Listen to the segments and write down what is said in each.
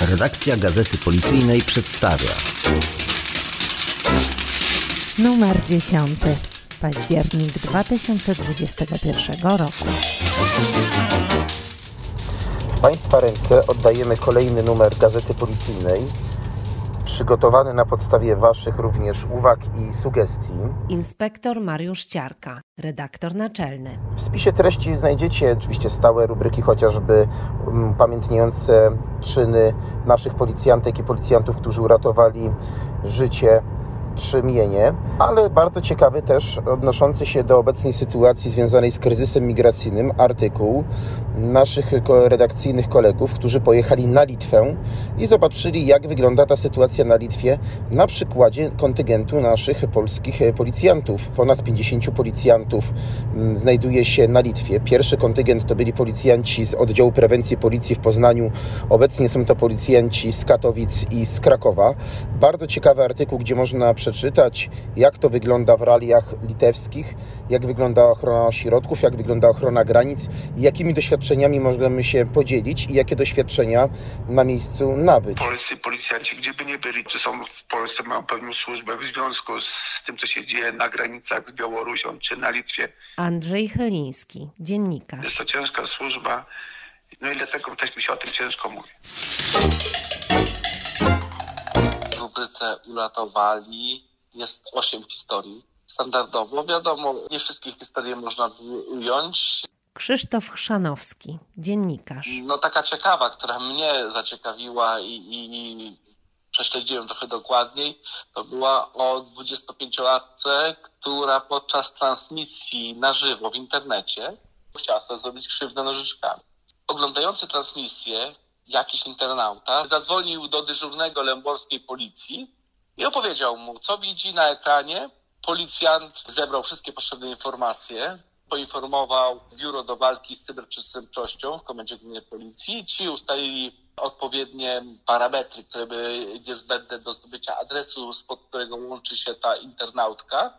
Redakcja Gazety Policyjnej przedstawia Numer 10. Październik 2021 roku. W Państwa ręce oddajemy kolejny numer Gazety Policyjnej, przygotowany na podstawie Waszych również uwag i sugestii. Inspektor Mariusz Ciarka, redaktor naczelny. W spisie treści znajdziecie oczywiście stałe rubryki, chociażby um, pamiętniające czyny naszych policjantek i policjantów, którzy uratowali życie czy mienie, ale bardzo ciekawy też odnoszący się do obecnej sytuacji związanej z kryzysem migracyjnym artykuł naszych redakcyjnych kolegów, którzy pojechali na Litwę i zobaczyli, jak wygląda ta sytuacja na Litwie na przykładzie kontyngentu naszych polskich policjantów. Ponad 50 policjantów mm, znajduje się na Litwie. Pierwszy kontyngent to byli policjanci z oddziału prewencji policji w Poznaniu. Obecnie są to policjanci z Katowic i z Krakowa. Bardzo ciekawy artykuł, gdzie można przeczytać, jak to wygląda w realiach litewskich, jak wygląda ochrona środków, jak wygląda ochrona granic i jakimi doświadczeniami możemy się podzielić i jakie doświadczenia na miejscu nabyć. Polscy policjanci, gdzie by nie byli, czy są w Polsce, mają pełną służbę w związku z tym, co się dzieje na granicach z Białorusią czy na Litwie. Andrzej Chyliński, dziennikarz. Jest to ciężka służba, no i dlatego też mi się o tym ciężko mówi. W rubryce uratowali jest osiem historii. Standardowo, wiadomo, nie wszystkie historie można ująć. Krzysztof Chrzanowski, dziennikarz. No taka ciekawa, która mnie zaciekawiła i, i prześledziłem trochę dokładniej, to była o 25-latce, która podczas transmisji na żywo w internecie chciała sobie zrobić krzywdę nożyczkami. Oglądający transmisję jakiś internauta zadzwonił do dyżurnego lęborskiej policji i opowiedział mu, co widzi na ekranie. Policjant zebrał wszystkie potrzebne informacje, poinformował Biuro do Walki z Cyberprzestępczością w Komendzie Głównej Policji. Ci ustalili odpowiednie parametry, które były niezbędne do zdobycia adresu, spod którego łączy się ta internautka.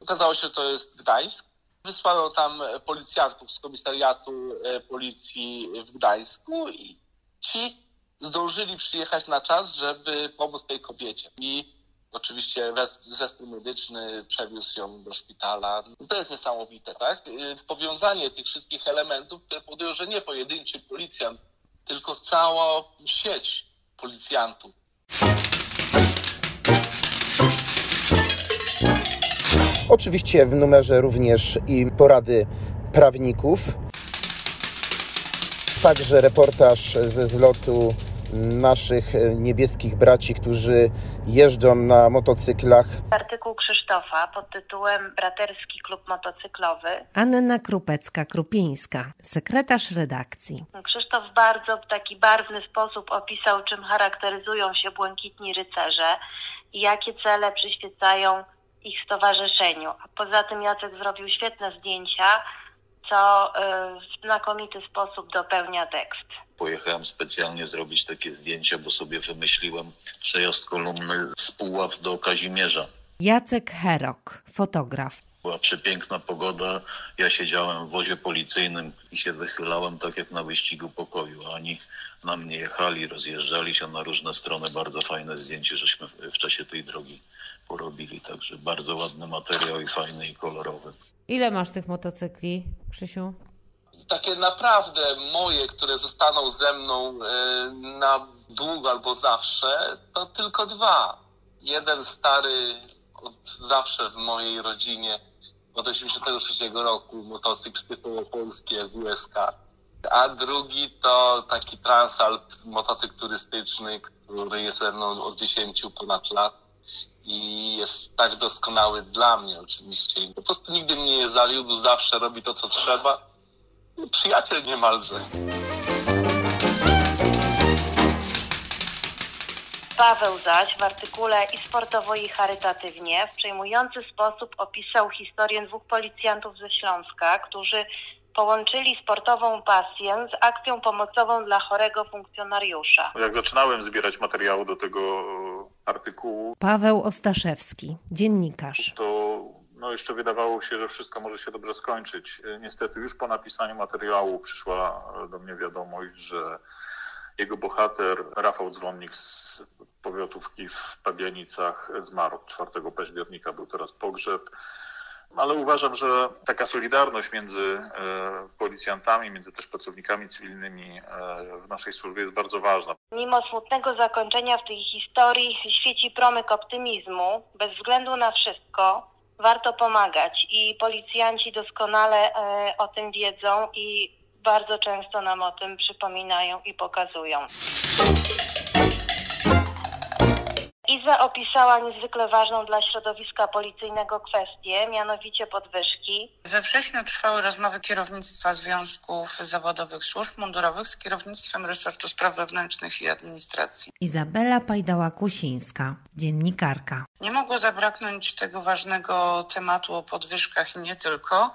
Okazało się, że to jest Gdańsk. Wysłano tam policjantów z komisariatu e, policji w Gdańsku i ci zdążyli przyjechać na czas, żeby pomóc tej kobiecie. I oczywiście zespół medyczny przewiózł ją do szpitala. To jest niesamowite, tak? Powiązanie tych wszystkich elementów, które powodują, że nie pojedynczy policjant, tylko cała sieć policjantów. Oczywiście w numerze również i porady prawników. Także reportaż ze zlotu naszych niebieskich braci, którzy jeżdżą na motocyklach. Artykuł Krzysztofa pod tytułem Braterski Klub Motocyklowy. Anna Krupecka-Krupińska, sekretarz redakcji. Krzysztof bardzo w taki barwny sposób opisał, czym charakteryzują się błękitni rycerze i jakie cele przyświecają ich stowarzyszeniu. A poza tym Jacek zrobił świetne zdjęcia, co w znakomity sposób dopełnia tekst. Pojechałem specjalnie zrobić takie zdjęcia, bo sobie wymyśliłem przejazd kolumny z Puław do Kazimierza. Jacek Herok, fotograf. Była przepiękna pogoda, ja siedziałem w wozie policyjnym i się wychylałem tak jak na wyścigu pokoju. Oni na mnie jechali, rozjeżdżali się na różne strony. Bardzo fajne zdjęcie, żeśmy w czasie tej drogi porobili. Także bardzo ładny materiał i fajny i kolorowy. Ile masz tych motocykli, Krzysiu? Takie naprawdę moje, które zostaną ze mną na długo albo zawsze, to tylko dwa. Jeden stary od zawsze w mojej rodzinie od 83 roku motocykl typowo-polski jak WSK. A drugi to taki Transalp, motocykl turystyczny, który jest ze mną od 10 ponad lat i jest tak doskonały dla mnie oczywiście. Po prostu nigdy mnie nie zawiódł, zawsze robi to, co trzeba. Przyjaciel niemalże. Paweł zaś w artykule i sportowo i charytatywnie w przejmujący sposób opisał historię dwóch policjantów ze Śląska, którzy połączyli sportową pasję z akcją pomocową dla chorego funkcjonariusza. Jak zaczynałem zbierać materiały do tego artykułu, Paweł Ostaszewski, dziennikarz. to no jeszcze wydawało się, że wszystko może się dobrze skończyć. Niestety już po napisaniu materiału przyszła do mnie wiadomość, że Jego bohater, Rafał Dzwonnik z powiatówki w Pabianicach, zmarł 4 października, był teraz pogrzeb. Ale uważam, że taka solidarność między e, policjantami, między też pracownikami cywilnymi e, w naszej służbie jest bardzo ważna. Mimo smutnego zakończenia w tej historii świeci promyk optymizmu. Bez względu na wszystko warto pomagać i policjanci doskonale e, o tym wiedzą i bardzo często nam o tym przypominają i pokazują. Iza opisała niezwykle ważną dla środowiska policyjnego kwestię, mianowicie podwyżki. We wrześniu trwały rozmowy kierownictwa związków zawodowych służb mundurowych z kierownictwem resortu spraw wewnętrznych i administracji. Izabela Pajdała-Kusińska, dziennikarka. Nie mogło zabraknąć tego ważnego tematu o podwyżkach i nie tylko,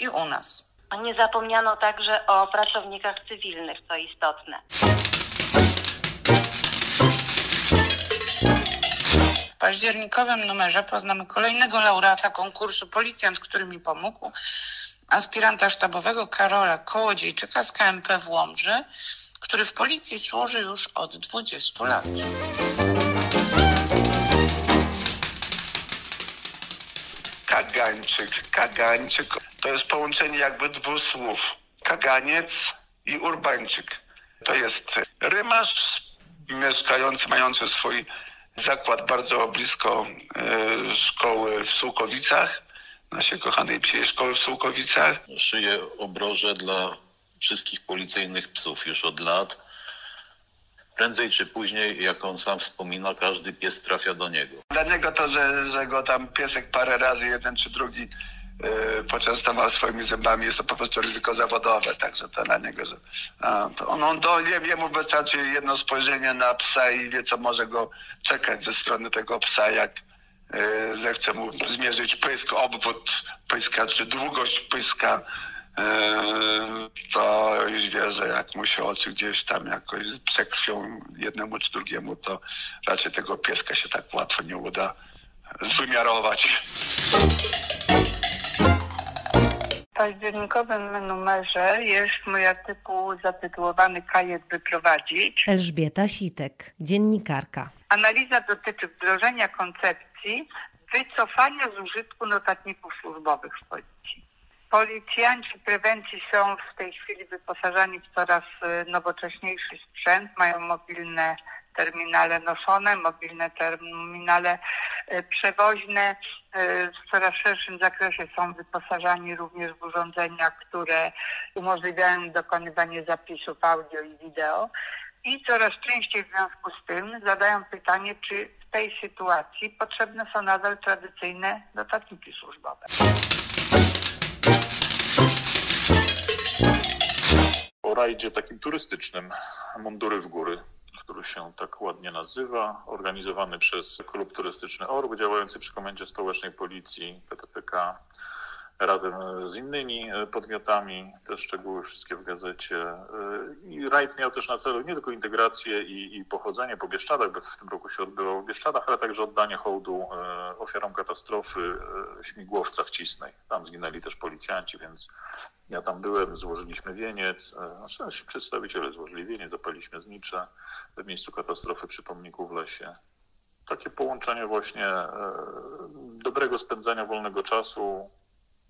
i u nas. Nie zapomniano także o pracownikach cywilnych, co istotne. Październikowym numerze poznamy kolejnego laureata konkursu Policjant, który mi pomógł, aspiranta sztabowego Karola Kołodziejczyka z KMP w Łomży, który w policji służy już od 20 lat. Kagańczyk, kagańczyk to jest połączenie jakby dwóch słów. Kaganiec i urbańczyk. To jest rymarz mieszkający, mający swój zakład bardzo blisko e, szkoły w Sułkowicach, naszej kochanej psiej szkoły w Sułkowicach. Szyję obroże dla wszystkich policyjnych psów już od lat. Prędzej czy później, jak on sam wspomina, każdy pies trafia do niego. Dla niego to, że, że go tam piesek parę razy, jeden czy drugi poczęstował swoimi zębami, jest to po prostu ryzyko zawodowe, także to dla niego, że to on, on je- jemu wystarczy jedno spojrzenie na psa i wie, co może go czekać ze strony tego psa, jak yy, zechce mu zmierzyć pysk, obwód pyska, czy długość pyska, yy, to już wie, że jak mu się oczy gdzieś tam jakoś przekrwią jednemu czy drugiemu, to raczej tego pieska się tak łatwo nie uda zwymiarować. W październikowym numerze jest mój artykuł zatytułowany Kajet wyprowadzić. Elżbieta Sitek, dziennikarka. Analiza dotyczy wdrożenia koncepcji wycofania z użytku notatników służbowych w policji. Policjanci prewencji są w tej chwili wyposażani w coraz y, nowocześniejszy sprzęt, mają mobilne terminale noszone, mobilne terminale y, przewoźne. Y, W coraz szerszym zakresie są wyposażani również w urządzenia, które umożliwiają dokonywanie zapisów audio i wideo. I coraz częściej w związku z tym zadają pytanie, czy w tej sytuacji potrzebne są nadal tradycyjne notatniki służbowe. O rajdzie takim turystycznym Mundury w góry, który się tak ładnie nazywa, organizowany przez klub turystyczny Org, działający przy Komendzie Stołecznej Policji PTPK, razem z innymi e, podmiotami, te szczegóły wszystkie w gazecie. E, I rajd miał też na celu nie tylko integrację i, i pochodzenie po Bieszczadach, bo w tym roku się odbyło w Bieszczadach, ale także oddanie hołdu e, ofiarom katastrofy e, śmigłowca w Cisnej. Tam zginęli też policjanci, więc ja tam byłem, złożyliśmy wieniec, e, znaczy przedstawiciele złożyli wieniec, zapaliliśmy znicze w miejscu katastrofy przy pomniku w lesie. Takie połączenie właśnie e, dobrego spędzania wolnego czasu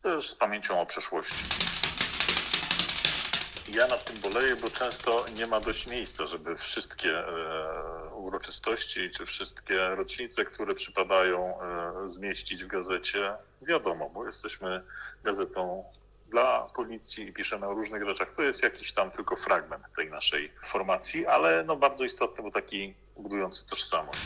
z pamięcią o przeszłości. Ja nad tym boleję, bo często nie ma dość miejsca, żeby wszystkie e, uroczystości czy wszystkie rocznice, które przypadają, e, zmieścić w gazecie. Wiadomo, bo jesteśmy gazetą dla policji i piszemy o różnych rzeczach. To jest jakiś tam tylko fragment tej naszej formacji, ale no bardzo istotny, bo taki budujący tożsamość.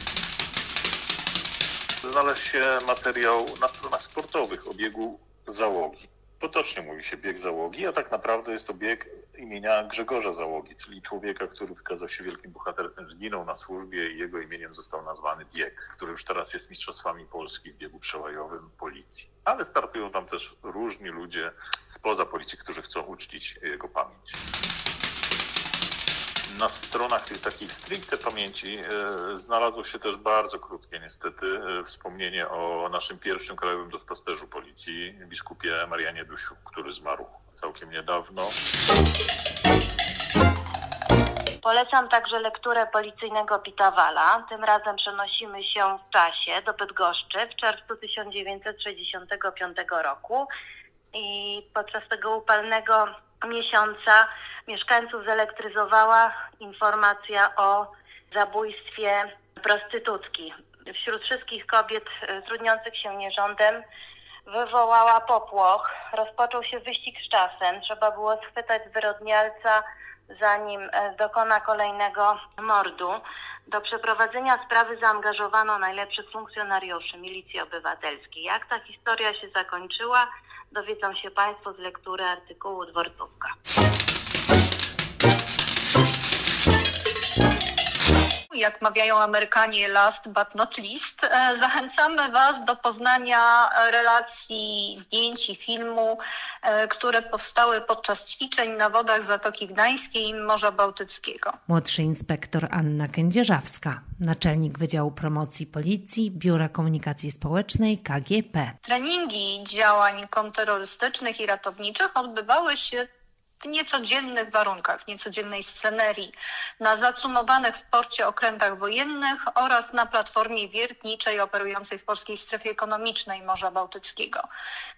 Znalazł się materiał na stronach sportowych o biegu załogi. Potocznie mówi się bieg załogi, a tak naprawdę jest to bieg imienia Grzegorza Załogi, czyli człowieka, który wykazał się wielkim bohaterstwem, zginął na służbie i jego imieniem został nazwany bieg, który już teraz jest mistrzostwami Polski w biegu przełajowym policji. Ale startują tam też różni ludzie spoza policji, którzy chcą uczcić jego pamięć. Na stronach tych takich stricte pamięci e, znalazło się też bardzo krótkie niestety e, wspomnienie o naszym pierwszym krajowym duszpasterzu policji, biskupie Marianie Dusiu, który zmarł całkiem niedawno. Polecam także lekturę policyjnego Pitawala. Tym razem przenosimy się w czasie do Bydgoszczy w czerwcu 1965 roku i podczas tego upalnego miesiąca mieszkańców zelektryzowała informacja o zabójstwie prostytutki. Wśród wszystkich kobiet e, trudniących się nierządem wywołała popłoch. Rozpoczął się wyścig z czasem. Trzeba było schwytać zwyrodnialca, zanim e, dokona kolejnego mordu. Do przeprowadzenia sprawy zaangażowano najlepszych funkcjonariuszy Milicji Obywatelskiej. Jak ta historia się zakończyła, dowiedzą się Państwo z lektury artykułu Dworcówka. Jak mawiają Amerykanie, last but not least. E, zachęcamy Was do poznania relacji, zdjęć i filmu, e, które powstały podczas ćwiczeń na wodach Zatoki Gdańskiej i Morza Bałtyckiego. Młodszy inspektor Anna Kędzierzawska, naczelnik Wydziału Promocji Policji, Biura Komunikacji Społecznej KGP. Treningi działań kontrterrorystycznych i ratowniczych odbywały się w niecodziennych warunkach, w niecodziennej scenerii, na zacumowanych w porcie okrętach wojennych oraz na platformie wiertniczej operującej w polskiej strefie ekonomicznej Morza Bałtyckiego.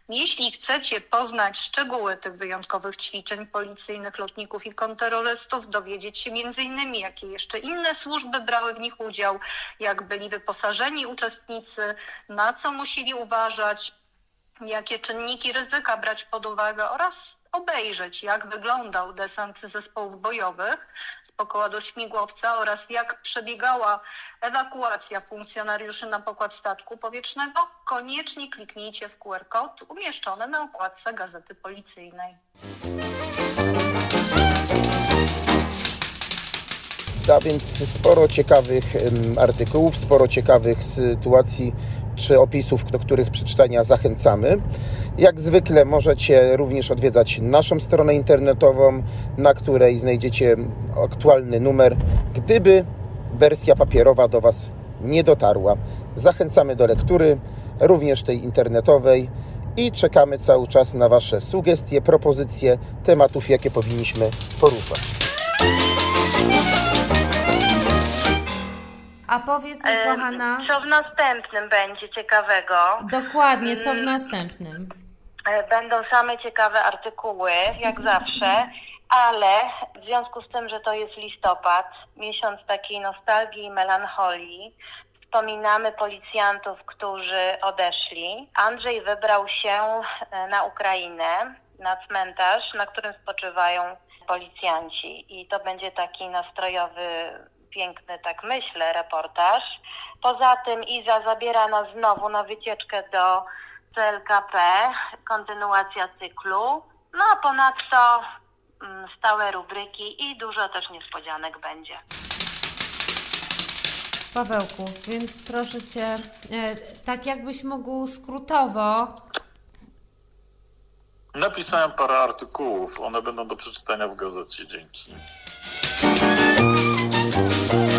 Jeśli chcecie poznać szczegóły tych wyjątkowych ćwiczeń policyjnych, lotników i kontrterrorystów, dowiedzieć się m.in. jakie jeszcze inne służby brały w nich udział, jak byli wyposażeni uczestnicy, na co musieli uważać, jakie czynniki ryzyka brać pod uwagę oraz obejrzeć, jak wyglądał desant zespołów bojowych z pokładu śmigłowca oraz jak przebiegała ewakuacja funkcjonariuszy na pokład statku powietrznego, koniecznie kliknijcie w QR kod umieszczony na okładce Gazety Policyjnej. A więc sporo ciekawych artykułów, sporo ciekawych sytuacji czy opisów, do których przeczytania zachęcamy. Jak zwykle możecie również odwiedzać naszą stronę internetową, na której znajdziecie aktualny numer, gdyby wersja papierowa do Was nie dotarła. Zachęcamy do lektury, również tej internetowej i czekamy cały czas na Wasze sugestie, propozycje tematów, jakie powinniśmy poruszać. A powiedz mi, kochana. Co w następnym będzie ciekawego? Dokładnie, co w następnym? E, Będą same ciekawe artykuły, jak zawsze, ale w związku z tym, że to jest listopad, miesiąc takiej nostalgii i melancholii, wspominamy policjantów, którzy odeszli. Andrzej wybrał się e, na Ukrainę, na cmentarz, na którym spoczywają policjanci. I to będzie taki nastrojowy, piękny, tak myślę, reportaż. Poza tym Iza zabiera nas znowu na wycieczkę do CLKP, kontynuacja cyklu. No a ponadto mm, stałe rubryki i dużo też niespodzianek będzie. Pawełku, więc proszę Cię, e, tak jakbyś mógł skrótowo. Napisałem parę artykułów, one będą do przeczytania w gazecie. Dzięki. Thank you.